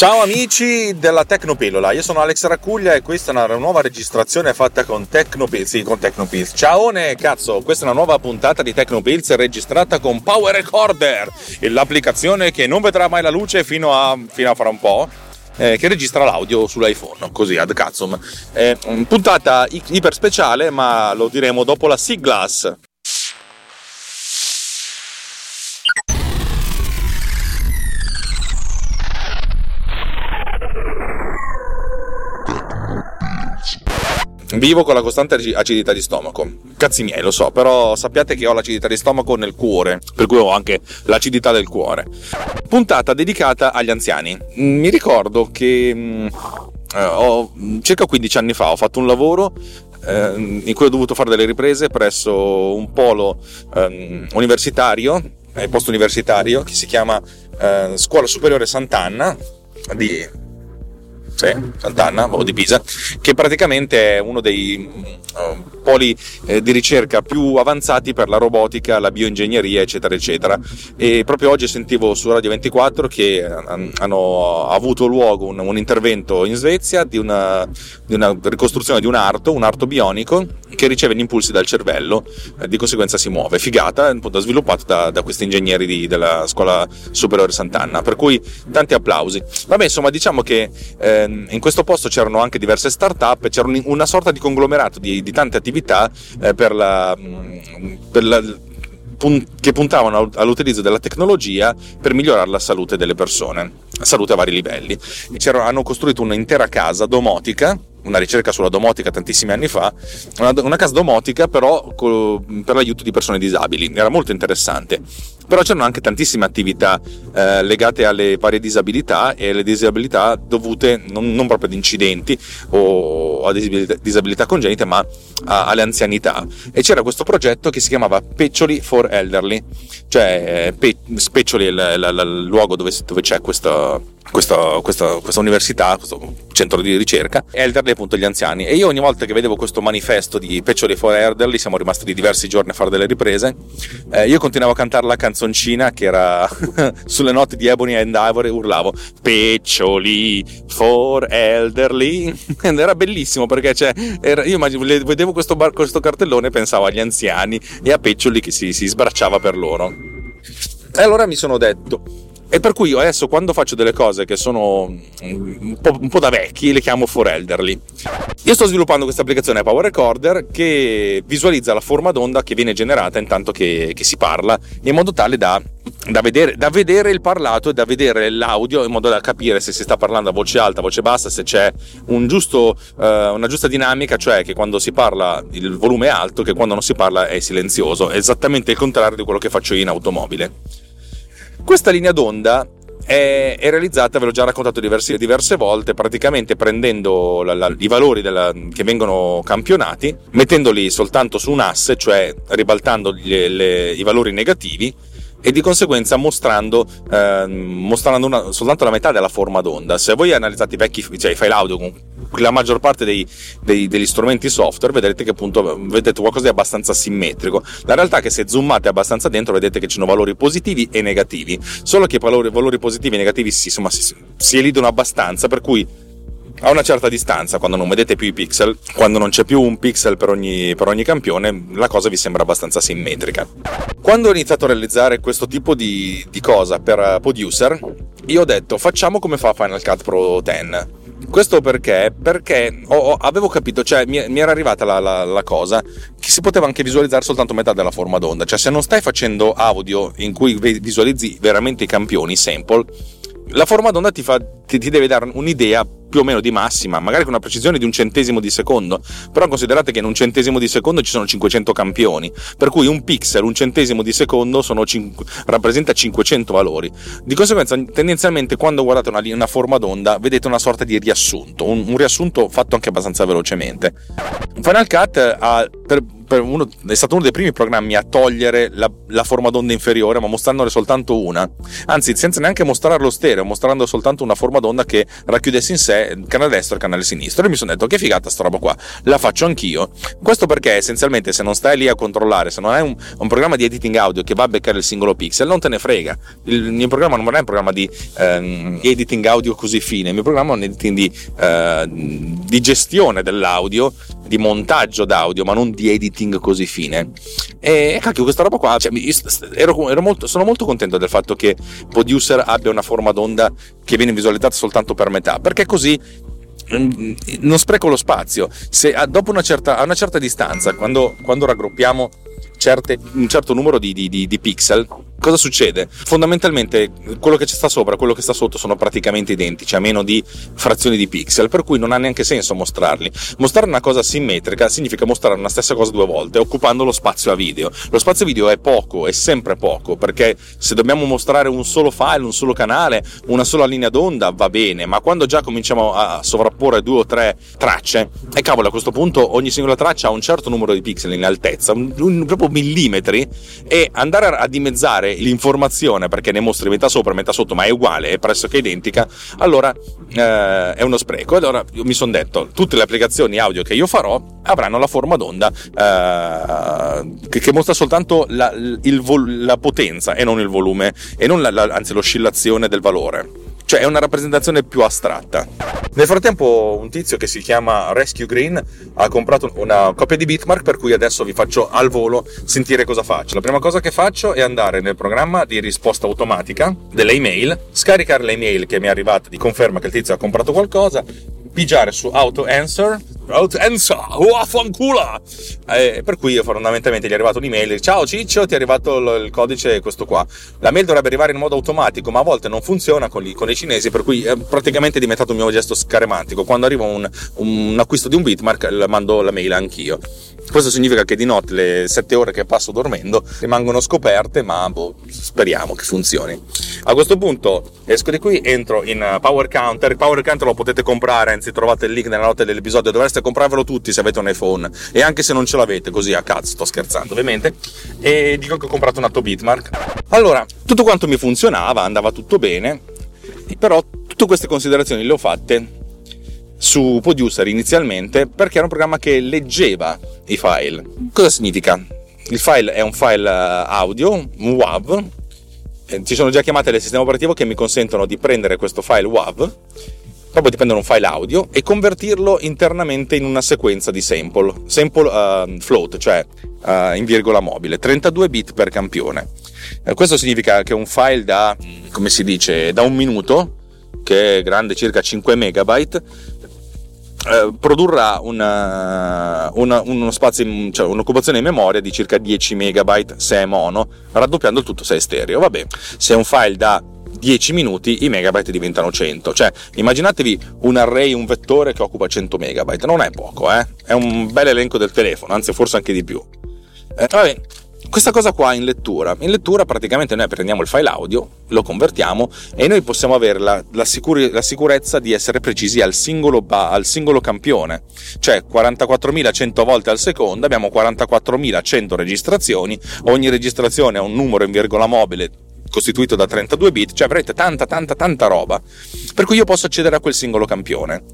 Ciao amici della Tecnopillola, io sono Alex Raccuglia e questa è una nuova registrazione fatta con Tecnopills. Sì, con Tecnopills. Ciaone, cazzo, questa è una nuova puntata di Tecnopills registrata con Power Recorder, l'applicazione che non vedrà mai la luce fino a, fino a fra un po'. Eh, che registra l'audio sull'iPhone, così ad cazzum. Eh, puntata iper speciale, ma lo diremo dopo la siglas. Vivo con la costante acidità di stomaco. Cazzi miei, lo so, però sappiate che ho l'acidità di stomaco nel cuore, per cui ho anche l'acidità del cuore. Puntata dedicata agli anziani. Mi ricordo che mm, eh, ho, circa 15 anni fa ho fatto un lavoro eh, in cui ho dovuto fare delle riprese presso un polo eh, universitario, post universitario, che si chiama eh, Scuola Superiore Sant'Anna di sì, Sant'Anna o di Pisa, che praticamente è uno dei uh, poli eh, di ricerca più avanzati per la robotica, la bioingegneria, eccetera, eccetera. E proprio oggi sentivo su Radio 24 che hanno avuto luogo un, un intervento in Svezia di una, di una, ricostruzione di un arto, un arto bionico, che riceve gli impulsi dal cervello, eh, di conseguenza si muove. Figata, appunto, sviluppato da, da questi ingegneri di, della scuola superiore Sant'Anna. Per cui tanti applausi. Vabbè, insomma, diciamo che eh, in questo posto c'erano anche diverse start-up, c'era una sorta di conglomerato di, di tante attività eh, per la, mm, per la che puntavano all'utilizzo della tecnologia per migliorare la salute delle persone, salute a vari livelli. hanno costruito un'intera casa domotica una ricerca sulla domotica tantissimi anni fa, una, una casa domotica però co, per l'aiuto di persone disabili, era molto interessante. Però c'erano anche tantissime attività eh, legate alle varie disabilità e alle disabilità dovute non, non proprio ad incidenti o a disabilità, disabilità congenite, ma a, alle anzianità. E c'era questo progetto che si chiamava Peccioli for Elderly, cioè eh, Pe- Speccioli è il, il, il luogo dove, dove c'è questa questa, questa, questa, università, questo centro di ricerca, Elderly appunto gli anziani. E io ogni volta che vedevo questo manifesto di Peccioli for Elderly, siamo rimasti lì diversi giorni a fare delle riprese, eh, io continuavo a cantare la canzoncina che era sulle note di Ebony and Ivory, urlavo Peccioli for Elderly, ed era bellissimo perché cioè, era, io vedevo questo, bar, questo, cartellone e pensavo agli anziani e a Peccioli che si, si sbracciava per loro. E allora mi sono detto, e per cui io adesso quando faccio delle cose che sono un po', un po da vecchi, le chiamo for elderly. Io sto sviluppando questa applicazione Power Recorder che visualizza la forma d'onda che viene generata intanto che, che si parla, in modo tale da, da, vedere, da, vedere, il parlato e da vedere l'audio, in modo da capire se si sta parlando a voce alta, a voce bassa, se c'è un giusto, eh, una giusta dinamica, cioè che quando si parla il volume è alto, che quando non si parla è silenzioso, esattamente il contrario di quello che faccio io in automobile. Questa linea d'onda è, è, realizzata, ve l'ho già raccontato diverse, diverse volte, praticamente prendendo la, la, i valori della, che vengono campionati, mettendoli soltanto su un asse, cioè ribaltando le, le, i valori negativi e di conseguenza mostrando, eh, mostrando una, soltanto la metà della forma d'onda. Se voi analizzate i vecchi cioè i file audio con la maggior parte dei, dei, degli strumenti software, vedrete che appunto vedete qualcosa di abbastanza simmetrico. La realtà è che se zoomate abbastanza dentro vedete che ci sono valori positivi e negativi, solo che i valori, valori positivi e negativi si, insomma, si, si elidono abbastanza, per cui a una certa distanza, quando non vedete più i pixel, quando non c'è più un pixel per ogni, per ogni, campione, la cosa vi sembra abbastanza simmetrica. Quando ho iniziato a realizzare questo tipo di, di cosa per Producer, io ho detto facciamo come fa Final Cut Pro 10. Questo perché? Perché ho, ho, avevo capito, cioè mi, mi era arrivata la, la, la, cosa che si poteva anche visualizzare soltanto metà della forma d'onda. Cioè, se non stai facendo audio in cui visualizzi veramente i campioni, sample, la forma d'onda ti, fa, ti, ti deve dare un'idea più o meno di massima, magari con una precisione di un centesimo di secondo, però considerate che in un centesimo di secondo ci sono 500 campioni, per cui un pixel, un centesimo di secondo cin- rappresenta 500 valori. Di conseguenza, tendenzialmente quando guardate una, una forma d'onda, vedete una sorta di riassunto, un, un riassunto fatto anche abbastanza velocemente. Final Cut ha, per, uno, è stato uno dei primi programmi a togliere la, la, forma d'onda inferiore, ma mostrandone soltanto una. Anzi, senza neanche mostrare lo stereo, mostrando soltanto una forma d'onda che racchiudesse in sé il canale destro e il canale sinistro. E mi sono detto che figata sta roba qua, la faccio anch'io. Questo perché essenzialmente se non stai lì a controllare, se non hai un, un programma di editing audio che va a beccare il singolo pixel, non te ne frega. Il mio programma non è un programma di ehm, editing audio così fine, il mio programma è un editing di, eh, di gestione dell'audio, di montaggio d'audio, ma non di editing così fine. E cacchio, questa roba qua, cioè, ero, ero molto, sono molto contento del fatto che Producer abbia una forma d'onda che viene visualizzata soltanto per metà, perché così mm, non spreco lo spazio. Se dopo una certa, a una certa distanza, quando, quando raggruppiamo certe, un certo numero di, di, di, di pixel, cosa succede? Fondamentalmente quello che ci sta sopra e quello che sta sotto sono praticamente identici, a meno di frazioni di pixel, per cui non ha neanche senso mostrarli. Mostrare una cosa simmetrica significa mostrare una stessa cosa due volte, occupando lo spazio a video. Lo spazio video è poco, è sempre poco, perché se dobbiamo mostrare un solo file, un solo canale, una sola linea d'onda, va bene, ma quando già cominciamo a sovrapporre due o tre tracce, e cavolo, a questo punto ogni singola traccia ha un certo numero di pixel in altezza, un, un, proprio millimetri, e andare a dimezzare l'informazione perché ne mostri metà sopra e metà sotto, ma è uguale, è pressoché identica, allora eh, è uno spreco. Allora mi sono detto, tutte le applicazioni audio che io farò avranno la forma d'onda eh, che, che, mostra soltanto la, il, la, potenza e non il volume, e non la, anzi l'oscillazione del valore cioè è una rappresentazione più astratta. Nel frattempo un tizio che si chiama Rescue Green ha comprato una copia di Bitmark per cui adesso vi faccio al volo sentire cosa faccio. La prima cosa che faccio è andare nel programma di risposta automatica delle email, scaricare le email che mi è arrivata di conferma che il tizio ha comprato qualcosa, pigiare su Auto Answer Enza, vaffanculo! Eh, per cui fondamentalmente gli è arrivata un'email, ciao Ciccio, ti è arrivato il, il, codice questo qua. La mail dovrebbe arrivare in modo automatico, ma a volte non funziona con, gli, con i cinesi, per cui è praticamente diventato un mio gesto scaremantico. Quando arriva un, un acquisto di un bitmark, mando la mail anch'io. Questo significa che di notte le 7 ore che passo dormendo rimangono scoperte, ma boh, speriamo che funzioni. A questo punto esco di qui, entro in Power Counter. Il Power Counter lo potete comprare, anzi trovate il link nella notte dell'episodio, dovreste comprarvelo tutti se avete un iPhone e anche se non ce l'avete, così a cazzo, sto scherzando ovviamente. E dico che ho comprato un atto Bitmark. Allora, tutto quanto mi funzionava, andava tutto bene, però tutte queste considerazioni le ho fatte su Producer inizialmente perché era un programma che leggeva i file. Cosa significa? Il file è un file eh, audio, un WAV. Eh, ci sono già chiamate del sistema operativo che mi consentono di prendere questo file WAV, proprio di prendere un file audio e convertirlo internamente in una sequenza di sample, sample uh, float, cioè uh, in virgola mobile, 32 bit per campione. Uh, questo significa che un file da, come si dice, da un minuto, che è grande circa 5 megabyte, eh, produrrà una, una, uno spazio, cioè un'occupazione in memoria di circa 10 megabyte se è mono, raddoppiando il tutto se è stereo. Vabbè, se è un file da 10 minuti i megabyte diventano 100 cioè immaginatevi un array un vettore che occupa 100 megabyte. Non è poco eh? è un bel elenco del telefono anzi forse anche di più. Eh, vabbè questa cosa qua in lettura, in lettura praticamente noi prendiamo il file audio, lo convertiamo e noi possiamo avere la, la, sicur- la sicurezza di essere precisi al singolo, ba- al singolo campione, cioè 44.100 volte al secondo, abbiamo 44.100 registrazioni, ogni registrazione ha un numero in virgola mobile costituito da 32 bit, cioè avrete tanta tanta tanta roba, per cui io posso accedere a quel singolo campione.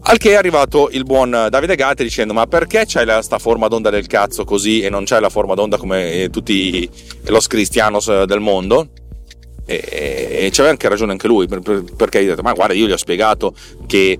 Al che è arrivato il buon Davide Gatti dicendo ma perché c'hai la, sta forma d'onda del cazzo così e non c'hai la forma d'onda come tutti los cristianos del mondo? E, e c'aveva anche ragione anche lui, perché gli ha detto ma guarda io gli ho spiegato che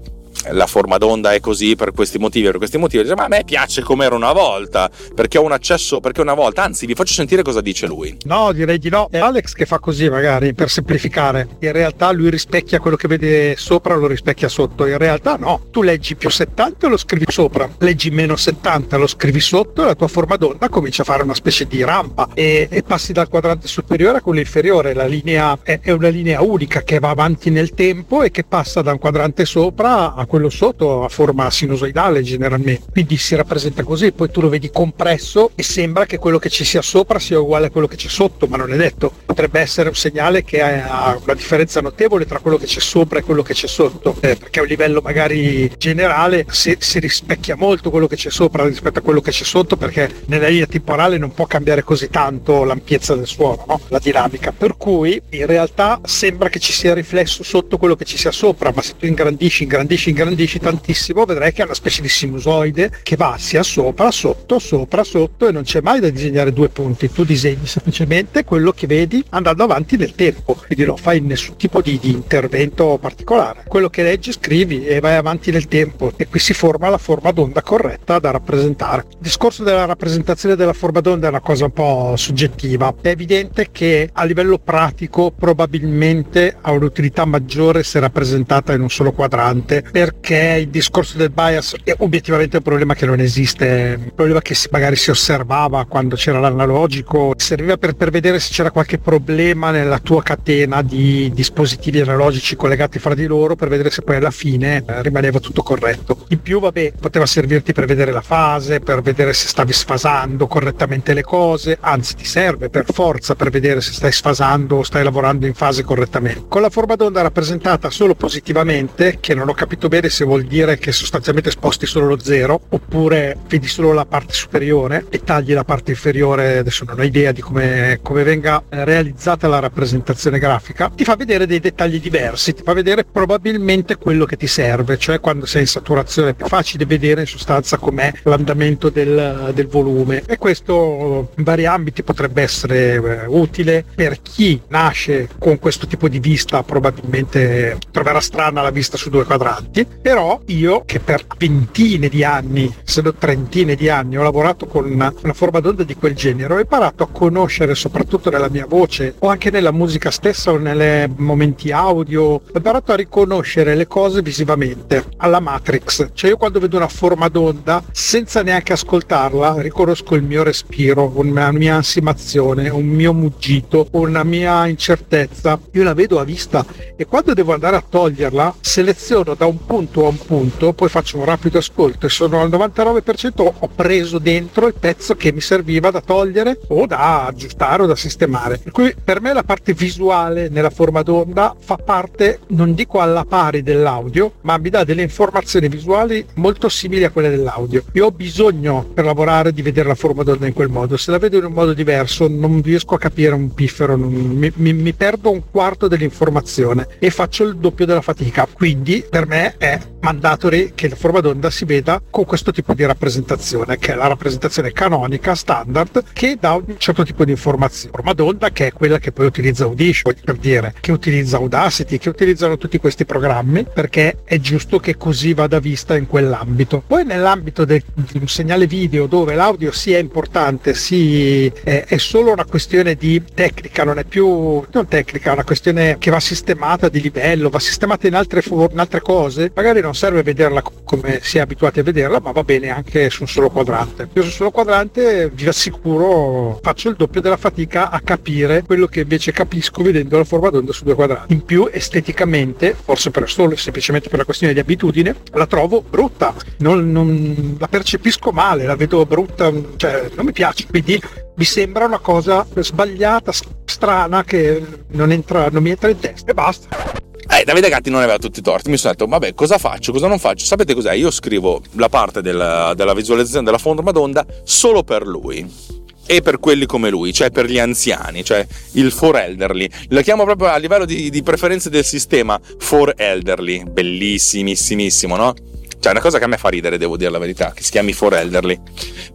la forma d'onda è così per questi motivi, per questi motivi, ma a me piace come era una volta, perché ho un accesso, perché una volta, anzi vi faccio sentire cosa dice lui. No, direi di no, è Alex che fa così magari, per semplificare, in realtà lui rispecchia quello che vede sopra, lo rispecchia sotto, in realtà no, tu leggi più 70 e lo scrivi sopra, leggi meno 70 lo scrivi sotto e la tua forma d'onda comincia a fare una specie di rampa e, e passi dal quadrante superiore a quello inferiore, la linea è, è una linea unica che va avanti nel tempo e che passa da un quadrante sopra a quello quello sotto ha forma sinusoidale generalmente, quindi si rappresenta così, poi tu lo vedi compresso e sembra che quello che ci sia sopra sia uguale a quello che c'è sotto, ma non è detto. Potrebbe essere un segnale che ha una differenza notevole tra quello che c'è sopra e quello che c'è sotto, eh, perché a un livello magari generale si, si rispecchia molto quello che c'è sopra rispetto a quello che c'è sotto, perché nella linea temporale non può cambiare così tanto l'ampiezza del suono, no? la dinamica. Per cui in realtà sembra che ci sia riflesso sotto quello che ci sia sopra, ma se tu ingrandisci, ingrandisci, ingrandisci tantissimo, vedrai che è una specie di sinusoide che va sia sopra, sotto, sopra, sotto e non c'è mai da disegnare due punti. Tu disegni semplicemente quello che vedi andando avanti nel tempo, quindi non fai nessun tipo di, di intervento particolare. Quello che leggi, scrivi e vai avanti nel tempo e qui si forma la forma d'onda corretta da rappresentare. Il discorso della rappresentazione della forma d'onda è una cosa un po' soggettiva. È evidente che a livello pratico probabilmente ha un'utilità maggiore se rappresentata in un solo quadrante perché il discorso del bias è obiettivamente un problema che non esiste, un problema che magari si osservava quando c'era l'analogico, serviva per, per vedere se c'era qualche problema nella tua catena di dispositivi analogici collegati fra di loro per vedere se poi alla fine eh, rimaneva tutto corretto. In più, vabbè, poteva servirti per vedere la fase, per vedere se stavi sfasando correttamente le cose, anzi ti serve per forza per vedere se stai sfasando o stai lavorando in fase correttamente. Con la forma d'onda rappresentata solo positivamente, che non ho capito bene se vuol dire che sostanzialmente sposti solo lo zero, oppure vedi solo la parte superiore e tagli la parte inferiore, adesso non ho idea di come, come venga realizzata la rappresentazione grafica, ti fa vedere dei dettagli diversi, ti fa vedere probabilmente quello che ti serve, cioè quando sei in saturazione è più facile vedere in sostanza com'è l'andamento del, del volume. E questo in vari ambiti potrebbe essere eh, utile per chi nasce con questo tipo di vista probabilmente troverà strana la vista su due quadranti però io che per ventine di anni se non trentine di anni ho lavorato con una, una forma d'onda di quel genere ho imparato a conoscere soprattutto nella mia voce o anche nella musica stessa o nei momenti audio ho imparato a riconoscere le cose visivamente alla Matrix. Cioè io quando vedo una forma d'onda senza neanche ascoltarla riconosco il mio respiro una mia ansimazione un mio muggito una mia incertezza. Io la vedo a vista e quando devo andare a toglierla seleziono da un punto a un punto poi faccio un rapido ascolto e sono al 99% ho preso dentro il pezzo che mi serviva da togliere o da aggiustare o da sistemare. Per cui per me la parte visuale nella forma d'onda fa parte non dico alla pari dell'audio ma mi dà delle informazioni visuali molto simili a quelle dell'audio. Io ho bisogno per lavorare di vedere la forma d'onda in quel modo. Se la vedo in un modo diverso non riesco a capire un piffero non, mi, mi, mi perdo un quarto dell'informazione e faccio il doppio della fatica. Quindi per me è mandatory che la forma d'onda si veda con questo tipo di rappresentazione che è la rappresentazione canonica standard che dà un certo tipo di informazione. Forma d'onda che è quella che poi utilizza Audition per dire che utilizza Audacity che utilizzano tutti questi programmi perché è giusto che così vada vista in quell'ambito. Poi nell'ambito del, di un segnale video dove l'audio sia importante si, è, è solo una questione di tecnica non è più non tecnica è una questione che va sistemata di livello va sistemata in altre, in altre cose magari non serve vederla come si è abituati a vederla ma va bene anche su un solo quadrante. Io su un solo quadrante vi assicuro faccio il doppio della fatica a capire quello che invece capisco vedendo la forma d'onda su due quadranti. In più esteticamente forse per solo semplicemente per una questione di abitudine la trovo brutta. Non, non la percepisco male la vedo brutta cioè non mi piace. Quindi mi sembra una cosa sbagliata strana che non, entra, non mi entra in testa e basta eh, Davide Gatti non aveva tutti i torti. Mi sono detto, vabbè, cosa faccio? Cosa non faccio? Sapete cos'è? Io scrivo la parte della, della visualizzazione della forma d'onda solo per lui e per quelli come lui, cioè per gli anziani, cioè il for elderly. La chiamo proprio a livello di, di preferenze del sistema for elderly. Bellissimissimissimo, no? Cioè, è una cosa che a me fa ridere, devo dire la verità, che si chiami for elderly.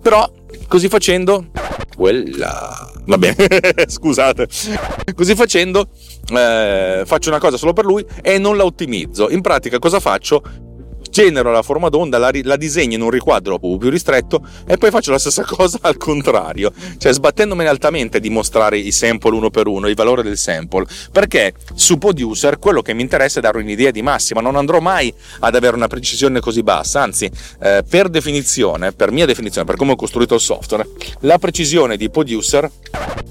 Però, così facendo, quella. Va bene, scusate. Così facendo, eh, faccio una cosa solo per lui e non la ottimizzo. In pratica, cosa faccio? Genero la forma d'onda, la, la, disegno in un riquadro più ristretto e poi faccio la stessa cosa al contrario, cioè sbattendomene altamente a dimostrare i sample uno per uno, il valore del sample, perché su Producer quello che mi interessa è dare un'idea di massima, non andrò mai ad avere una precisione così bassa, anzi eh, per definizione, per mia definizione, per come ho costruito il software, la precisione di Producer,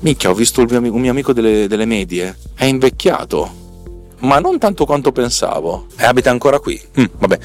minchia ho visto mio, un mio amico delle, delle medie, è invecchiato ma non tanto quanto pensavo. E abita ancora qui. Mm, vabbè.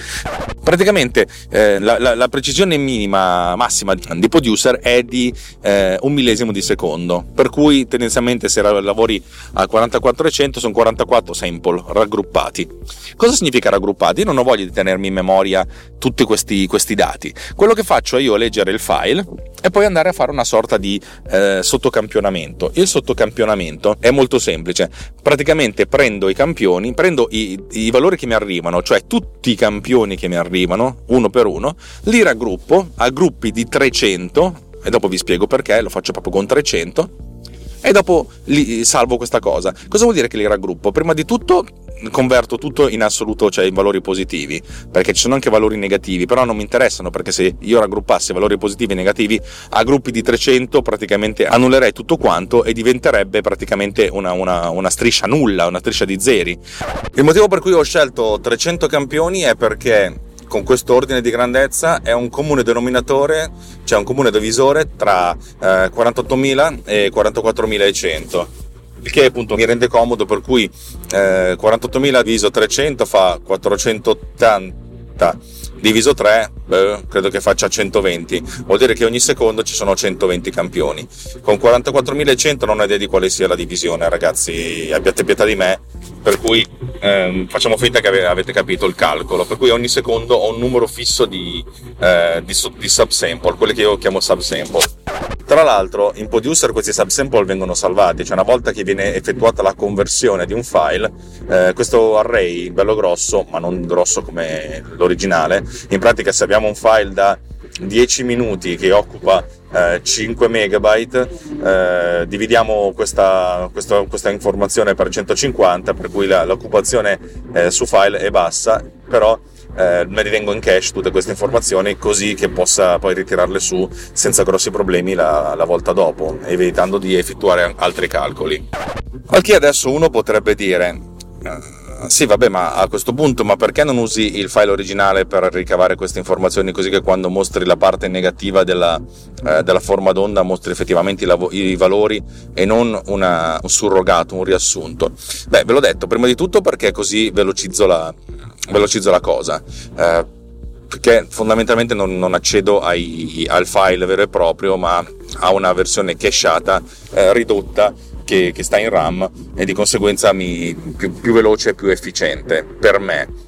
Praticamente eh, la, la, la, precisione minima, massima di producer è di eh, un millesimo di secondo, per cui tendenzialmente se lavori a 4400 sono 44 sample raggruppati. Cosa significa raggruppati? Io non ho voglia di tenermi in memoria tutti questi, questi dati. Quello che faccio è io leggere il file e poi andare a fare una sorta di eh, sottocampionamento. Il sottocampionamento è molto semplice, praticamente prendo i campioni, prendo i, i valori che mi arrivano, cioè tutti i campioni che mi arrivano, uno per uno, li raggruppo a gruppi di 300 e dopo vi spiego perché, lo faccio proprio con 300 e dopo li salvo questa cosa. Cosa vuol dire che li raggruppo? Prima di tutto converto tutto in assoluto, cioè in valori positivi, perché ci sono anche valori negativi, però non mi interessano perché se io raggruppassi valori positivi e negativi a gruppi di 300 praticamente annullerei tutto quanto e diventerebbe praticamente una, una, una striscia nulla, una striscia di zeri. Il motivo per cui ho scelto 300 campioni è perché con questo ordine di grandezza è un comune denominatore, cioè un comune divisore tra eh, 48.000 e 44.100 il che appunto mi rende comodo per cui eh, 48.000 diviso 300 fa 480 diviso 3 beh, credo che faccia 120 vuol dire che ogni secondo ci sono 120 campioni. Con 44.100 non ho idea di quale sia la divisione ragazzi. Abbiate pietà di me per cui ehm, facciamo finta che avete capito il calcolo. Per cui ogni secondo ho un numero fisso di, eh, di, di subsample quelli che io chiamo subsample. Tra l'altro in Producer questi subsample vengono salvati, cioè una volta che viene effettuata la conversione di un file, eh, questo array bello grosso, ma non grosso come l'originale, in pratica se abbiamo un file da 10 minuti che occupa eh, 5 megabyte, eh, dividiamo questa, questa, questa, informazione per 150, per cui la, l'occupazione eh, su file è bassa, però eh, mi ritengo in cache tutte queste informazioni così che possa poi ritirarle su senza grossi problemi la, la volta dopo, evitando di effettuare altri calcoli. Al che adesso uno potrebbe dire eh, sì, vabbè, ma a questo punto, ma perché non usi il file originale per ricavare queste informazioni così che quando mostri la parte negativa della, eh, della forma d'onda mostri effettivamente i, i valori e non una, un surrogato, un riassunto? Beh, ve l'ho detto, prima di tutto perché così velocizzo la, velocizzo la cosa. Eh, perché fondamentalmente non, non accedo ai, al file vero e proprio, ma a una versione cacheata eh, ridotta che, che, sta in RAM e di conseguenza mi, più, più veloce e più efficiente per me.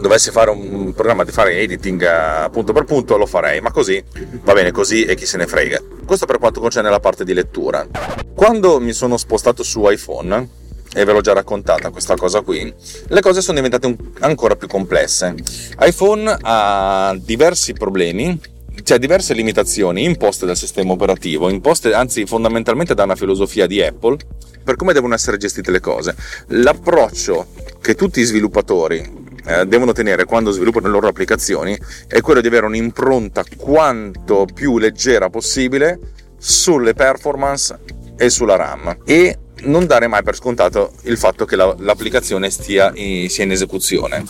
Dovessi fare un programma di fare editing uh, punto per punto, lo farei, ma così va bene così e chi se ne frega. Questo per quanto concerne la parte di lettura. Quando mi sono spostato su iPhone, e ve l'ho già raccontata questa cosa qui, le cose sono diventate un, ancora più complesse. iPhone ha diversi problemi, cioè diverse limitazioni imposte dal sistema operativo, imposte anzi fondamentalmente da una filosofia di Apple per come devono essere gestite le cose. L'approccio che tutti i sviluppatori eh, devono tenere quando sviluppano le loro applicazioni è quello di avere un'impronta quanto più leggera possibile sulle performance e sulla RAM e non dare mai per scontato il fatto che la, l'applicazione stia in, sia in esecuzione.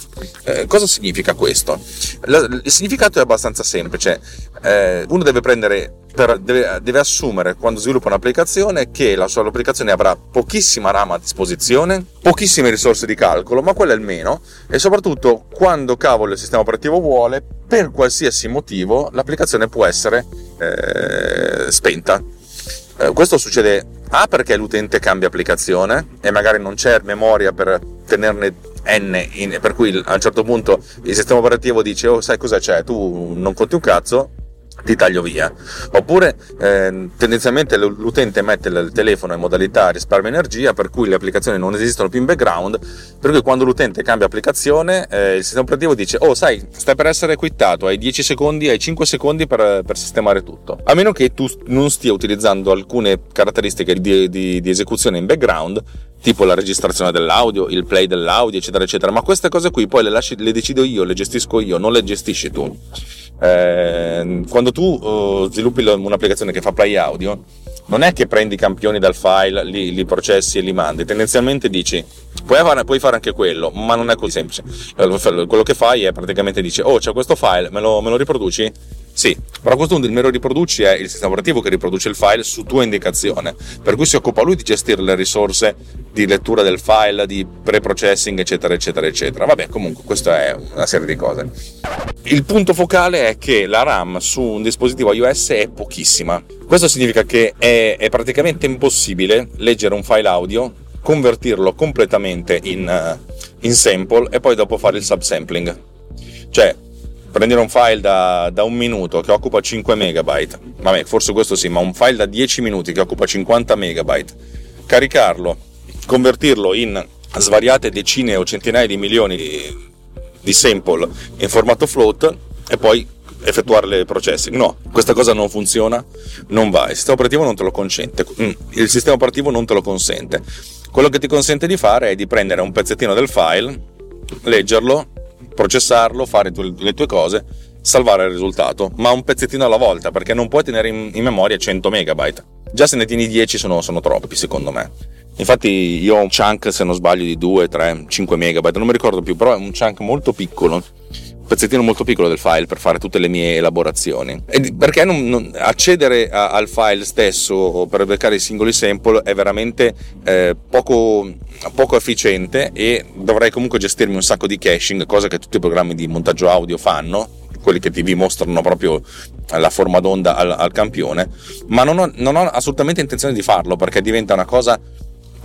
Eh, cosa significa questo? La, il significato è abbastanza semplice. Eh, uno deve prendere per, deve, deve, assumere quando sviluppa un'applicazione che la sua applicazione avrà pochissima RAM a disposizione, pochissime risorse di calcolo, ma quello è il meno, e soprattutto quando cavolo il sistema operativo vuole, per qualsiasi motivo, l'applicazione può essere eh, spenta. Eh, questo succede A perché l'utente cambia applicazione e magari non c'è memoria per tenerne n, in, per cui a un certo punto il sistema operativo dice oh sai cosa c'è, tu non conti un cazzo, ti taglio via. Oppure eh, tendenzialmente l'utente mette il telefono in modalità risparmio energia, per cui le applicazioni non esistono più in background, per cui quando l'utente cambia applicazione, eh, il sistema operativo dice: Oh, sai, stai per essere quittato, hai 10 secondi, hai 5 secondi per, per sistemare tutto. A meno che tu non stia utilizzando alcune caratteristiche di, di, di esecuzione in background, tipo la registrazione dell'audio, il play dell'audio, eccetera, eccetera. Ma queste cose qui poi le, lasci, le decido io, le gestisco io, non le gestisci tu. Eh, quando tu uh, sviluppi un'applicazione che fa play audio, non è che prendi i campioni dal file, li, li processi e li mandi, tendenzialmente dici puoi fare, puoi fare, anche quello, ma non è così semplice. Quello che fai è praticamente dici oh c'è questo file, me lo, me lo riproduci? Sì, però questo il mero riproduci è il sistema operativo che riproduce il file su tua indicazione, per cui si occupa lui di gestire le risorse di lettura del file, di pre-processing, eccetera, eccetera, eccetera. Vabbè, comunque, questa è una serie di cose. Il punto focale è che la RAM su un dispositivo iOS è pochissima. Questo significa che è, è praticamente impossibile leggere un file audio, convertirlo completamente in, uh, in sample e poi dopo fare il subsampling. Cioè, prendere un file da, da, un minuto che occupa 5 megabyte, vabbè, forse questo sì, ma un file da 10 minuti che occupa 50 megabyte, caricarlo, convertirlo in svariate decine o centinaia di milioni di, di sample in formato float e poi effettuare le processing. No, questa cosa non funziona, non va. Il sistema operativo non te lo consente. Mm, il sistema operativo non te lo consente. Quello che ti consente di fare è di prendere un pezzettino del file, leggerlo, processarlo, fare le tue cose, salvare il risultato, ma un pezzettino alla volta, perché non puoi tenere in, in memoria 100 megabyte. Già se ne tieni 10 sono, sono troppi, secondo me. Infatti io ho un chunk, se non sbaglio, di 2, 3, 5 megabyte, non mi ricordo più, però è un chunk molto piccolo pezzettino molto piccolo del file per fare tutte le mie elaborazioni. E perché non, non accedere a, al file stesso per beccare i singoli sample è veramente eh, poco, poco efficiente e dovrei comunque gestirmi un sacco di caching, cosa che tutti i programmi di montaggio audio fanno, quelli che ti mostrano proprio la forma d'onda al, al campione, ma non ho, non ho assolutamente intenzione di farlo perché diventa una cosa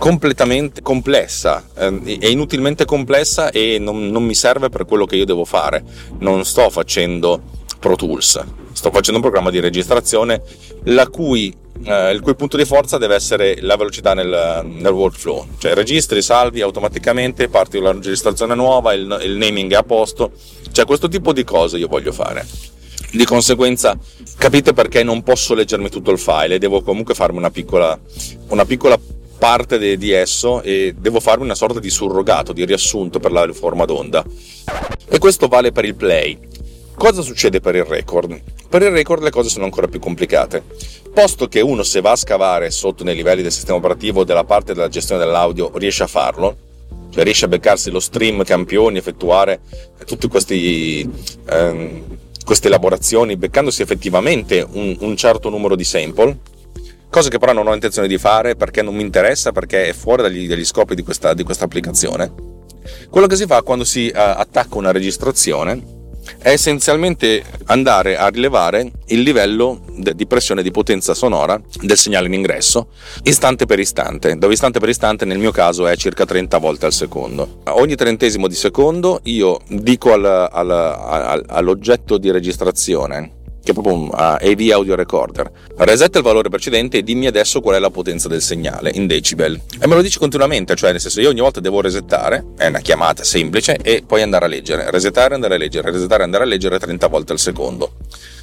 completamente complessa, eh, è inutilmente complessa e non, non, mi serve per quello che io devo fare. Non sto facendo Pro Tools, sto facendo un programma di registrazione cui, eh, il cui punto di forza deve essere la velocità nel, nel, workflow, cioè registri, salvi automaticamente, parti la registrazione nuova, il, il naming è a posto, cioè questo tipo di cose io voglio fare. Di conseguenza capite perché non posso leggermi tutto il file e devo comunque farmi una piccola, una piccola parte de, di esso e devo farmi una sorta di surrogato, di riassunto per la forma d'onda. E questo vale per il play. Cosa succede per il record? Per il record le cose sono ancora più complicate. Posto che uno se va a scavare sotto nei livelli del sistema operativo della parte della gestione dell'audio riesce a farlo, cioè riesce a beccarsi lo stream campioni, effettuare tutte ehm, queste elaborazioni, beccandosi effettivamente un, un certo numero di sample, cosa che però non ho intenzione di fare perché non mi interessa, perché è fuori dagli, dagli scopi di questa, di questa, applicazione. Quello che si fa quando si uh, attacca una registrazione è essenzialmente andare a rilevare il livello di pressione di potenza sonora del segnale in ingresso istante per istante, dove istante per istante nel mio caso è circa 30 volte al secondo. Ogni trentesimo di secondo io dico al, al, al, all'oggetto di registrazione che è proprio un AV audio recorder. Resetta il valore precedente e dimmi adesso qual è la potenza del segnale in decibel. E me lo dici continuamente, cioè nel senso io ogni volta devo resettare, è una chiamata semplice, e poi andare a leggere. Resettare, andare a leggere, resettare, andare a leggere 30 volte al secondo.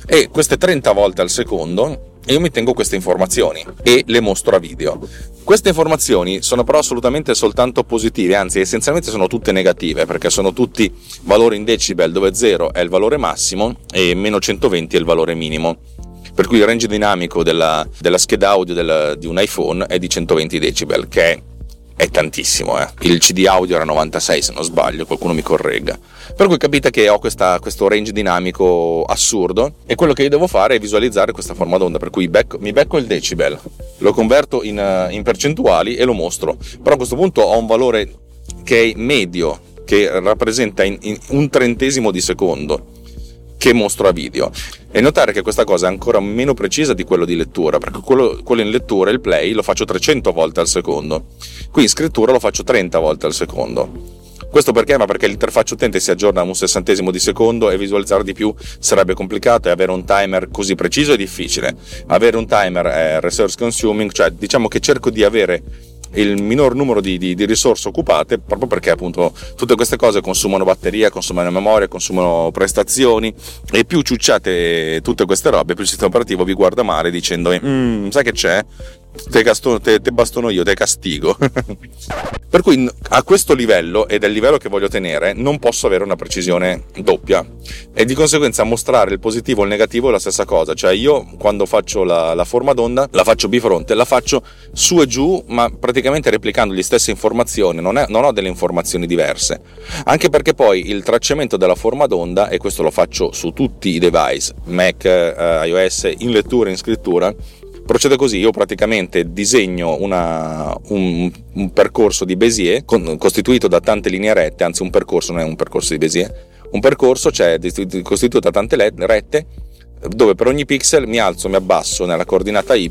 E queste 30 volte al secondo io mi tengo queste informazioni e le mostro a video. Queste informazioni sono però assolutamente soltanto positive, anzi essenzialmente sono tutte negative perché sono tutti valori in decibel dove 0 è il valore massimo e meno 120 è il valore minimo. Per cui il range dinamico della, della scheda audio del, di un iPhone è di 120 decibel, che è è tantissimo. Eh. Il CD audio era 96 se non sbaglio, qualcuno mi corregga. Per cui capite che ho questa, questo range dinamico assurdo e quello che io devo fare è visualizzare questa forma d'onda, per cui becco, mi becco il decibel, lo converto in, eh, in percentuali e lo mostro. Però a questo punto ho un valore che è medio, che rappresenta in, in un trentesimo di secondo che mostro a video. E notare che questa cosa è ancora meno precisa di quello di lettura, perché quello, quello, in lettura, il play, lo faccio 300 volte al secondo. Qui in scrittura lo faccio 30 volte al secondo. Questo perché? Ma perché l'interfaccia utente si aggiorna a un sessantesimo di secondo e visualizzare di più sarebbe complicato e avere un timer così preciso è difficile. Avere un timer è resource consuming, cioè diciamo che cerco di avere il minor numero di, di, di, risorse occupate proprio perché appunto tutte queste cose consumano batteria, consumano memoria, consumano prestazioni e più ciucciate tutte queste robe più il sistema operativo vi guarda male dicendo mm, sai che c'è? Te, casto, te, te bastono io, te castigo. per cui a questo livello, ed è il livello che voglio tenere, non posso avere una precisione doppia e di conseguenza mostrare il positivo o il negativo è la stessa cosa. Cioè io quando faccio la, la forma d'onda la faccio bifronte, la faccio su e giù, ma praticamente replicando le stesse informazioni, non, è, non ho delle informazioni diverse. Anche perché poi il tracciamento della forma d'onda, e questo lo faccio su tutti i device, Mac, eh, iOS, in lettura e in scrittura, Procede così, io praticamente disegno una, un, un, percorso di Bézier con, costituito da tante linee rette, anzi un percorso non è un percorso di Bézier, un percorso cioè costituito da tante rette dove per ogni pixel mi alzo, mi abbasso nella coordinata y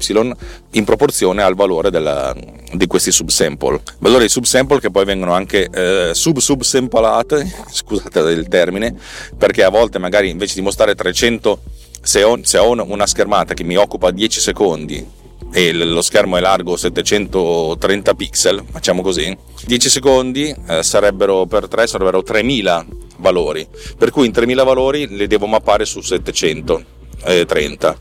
in proporzione al valore della, di questi subsample. Valori di subsample che poi vengono anche eh, sub-subsamplate, scusate il termine, perché a volte magari invece di mostrare 300 se ho, se ho una schermata che mi occupa 10 secondi e lo schermo è largo 730 pixel, facciamo così, 10 secondi eh, sarebbero per 3 sarebbero 3000 valori, per cui in 3000 valori le devo mappare su 730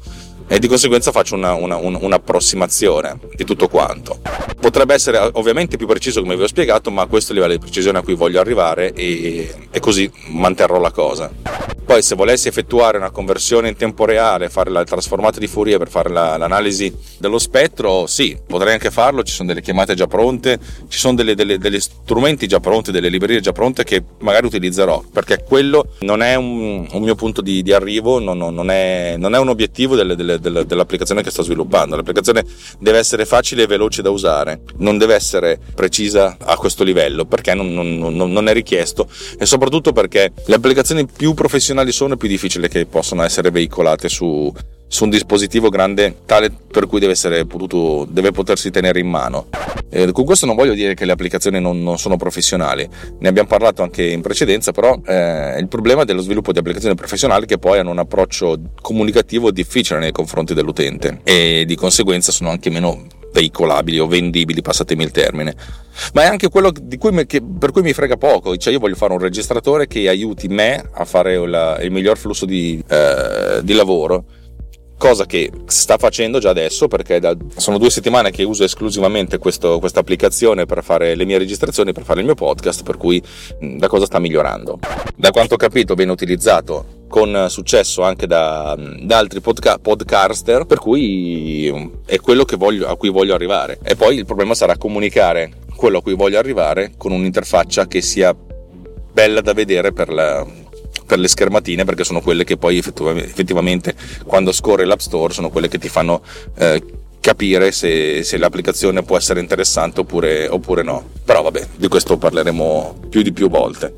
e di conseguenza faccio una, una, un'approssimazione di tutto quanto. Potrebbe essere ovviamente più preciso come vi ho spiegato, ma questo è il livello di precisione a cui voglio arrivare e, e così manterrò la cosa. Poi se volessi effettuare una conversione in tempo reale, fare la trasformata di Fourier per fare la, l'analisi dello spettro, sì, potrei anche farlo, ci sono delle chiamate già pronte, ci sono delle, delle, degli strumenti già pronti, delle librerie già pronte che magari utilizzerò, perché quello non è un, un mio punto di, di arrivo, non, non, è, non, è, un obiettivo delle, dell'applicazione che sto sviluppando. L'applicazione deve essere facile e veloce da usare, non deve essere precisa a questo livello, perché non, non è richiesto e soprattutto perché le applicazioni più professionali sono, più difficile che possano essere veicolate su, su un dispositivo grande tale per cui deve, potuto, deve potersi tenere in mano. Eh, con questo non voglio dire che le applicazioni non, non, sono professionali, ne abbiamo parlato anche in precedenza, però eh, il problema dello sviluppo di applicazioni professionali che poi hanno un approccio comunicativo difficile nei confronti dell'utente e di conseguenza sono anche meno veicolabili o vendibili, passatemi il termine. Ma è anche quello cui, che, per cui mi frega poco, cioè io voglio fare un registratore che aiuti me a fare la, il miglior flusso di, eh, di lavoro cosa che sta facendo già adesso perché da, sono due settimane che uso esclusivamente questa applicazione per fare le mie registrazioni, per fare il mio podcast, per cui la cosa sta migliorando. Da quanto ho capito viene utilizzato con successo anche da, da altri podca- podcaster, per cui è quello voglio, a cui voglio arrivare. E poi il problema sarà comunicare quello a cui voglio arrivare con un'interfaccia che sia bella da vedere per la, per le schermatine perché sono quelle che poi effettivamente quando scorre l'App Store sono quelle che ti fanno eh, capire se, se, l'applicazione può essere interessante oppure, oppure no. Però vabbè, di questo parleremo più di più volte.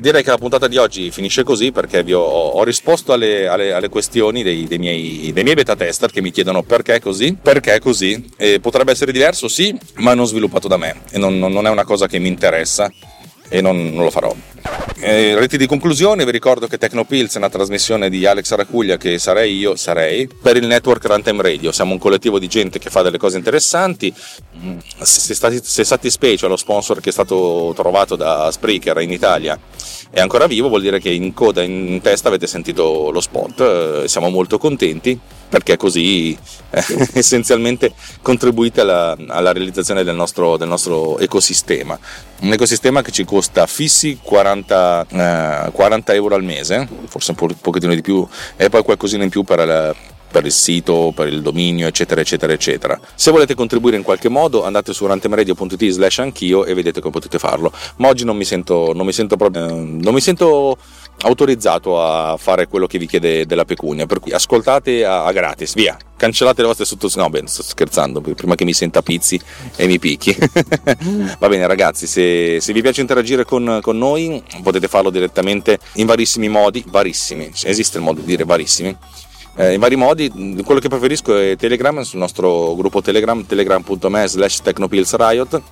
Direi che la puntata di oggi finisce così perché vi ho, ho risposto alle, alle, alle questioni dei, dei, miei, dei, miei, beta tester che mi chiedono perché così, perché così. E potrebbe essere diverso, sì, ma non sviluppato da me e non, non è una cosa che mi interessa e non, non lo farò. Eh, reti di conclusione, vi ricordo che Tecnopills è una trasmissione di Alex Aracuglia che sarei io, sarei, per il network Runtime Radio. Siamo un collettivo di gente che fa delle cose interessanti. Mm, se, stati, se Satispace, lo sponsor che è stato trovato da Spreaker in Italia, è ancora vivo, vuol dire che in coda, in testa avete sentito lo spot. Eh, siamo molto contenti perché così eh, essenzialmente contribuite alla, alla realizzazione del nostro, del nostro, ecosistema. Un ecosistema che ci costa fissi 40, eh, 40 euro al mese, forse un, po', un pochettino di più, e poi qualcosina in più per la, per il sito, per il dominio, eccetera, eccetera, eccetera. Se volete contribuire in qualche modo, andate su rantemradio.it slash anch'io e vedete come potete farlo. Ma oggi non mi sento, non mi sento proprio, eh, non mi sento autorizzato a fare quello che vi chiede della pecunia, per cui ascoltate a, a gratis, via, cancellate le vostre sottosezioni. No, bene, sto scherzando, prima che mi senta pizzi e mi picchi. Va bene, ragazzi, se, se vi piace interagire con, con, noi, potete farlo direttamente in varissimi modi, varissimi, esiste il modo di dire varissimi. Eh, in vari modi, quello che preferisco è Telegram, sul nostro gruppo Telegram, telegram.me slash technopillsriot,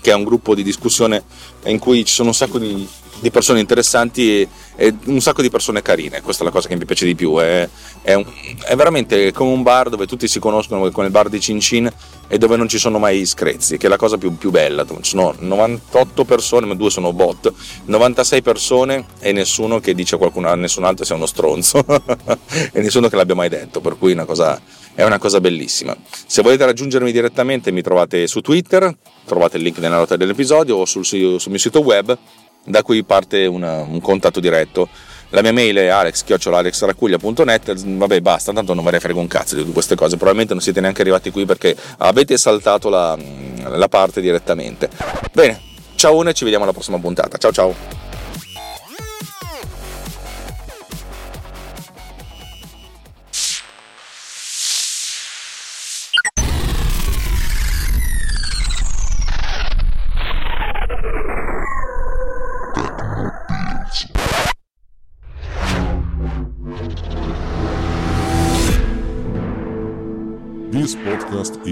che è un gruppo di discussione in cui ci sono un sacco di di persone interessanti e, e, un sacco di persone carine. Questa è la cosa che mi piace di più. È, è, un, è, veramente come un bar dove tutti si conoscono con il bar di Cin Cin e dove non ci sono mai screzi, che è la cosa più, più bella. Ci sono 98 persone, ma due sono bot, 96 persone e nessuno che dice a qualcun, a nessun altro sia uno stronzo e nessuno che l'abbia mai detto. Per cui è una cosa è una cosa bellissima. Se volete raggiungermi direttamente mi trovate su Twitter, trovate il link nella nota dell'episodio o sul, sul mio sito web da cui parte una, un contatto diretto. La mia mail è alex.alexracuglia.net, vabbè basta, tanto non me ne frego un cazzo di queste cose, probabilmente non siete neanche arrivati qui perché avete saltato la, la parte direttamente. Bene, ciao e ci vediamo alla prossima puntata, ciao ciao!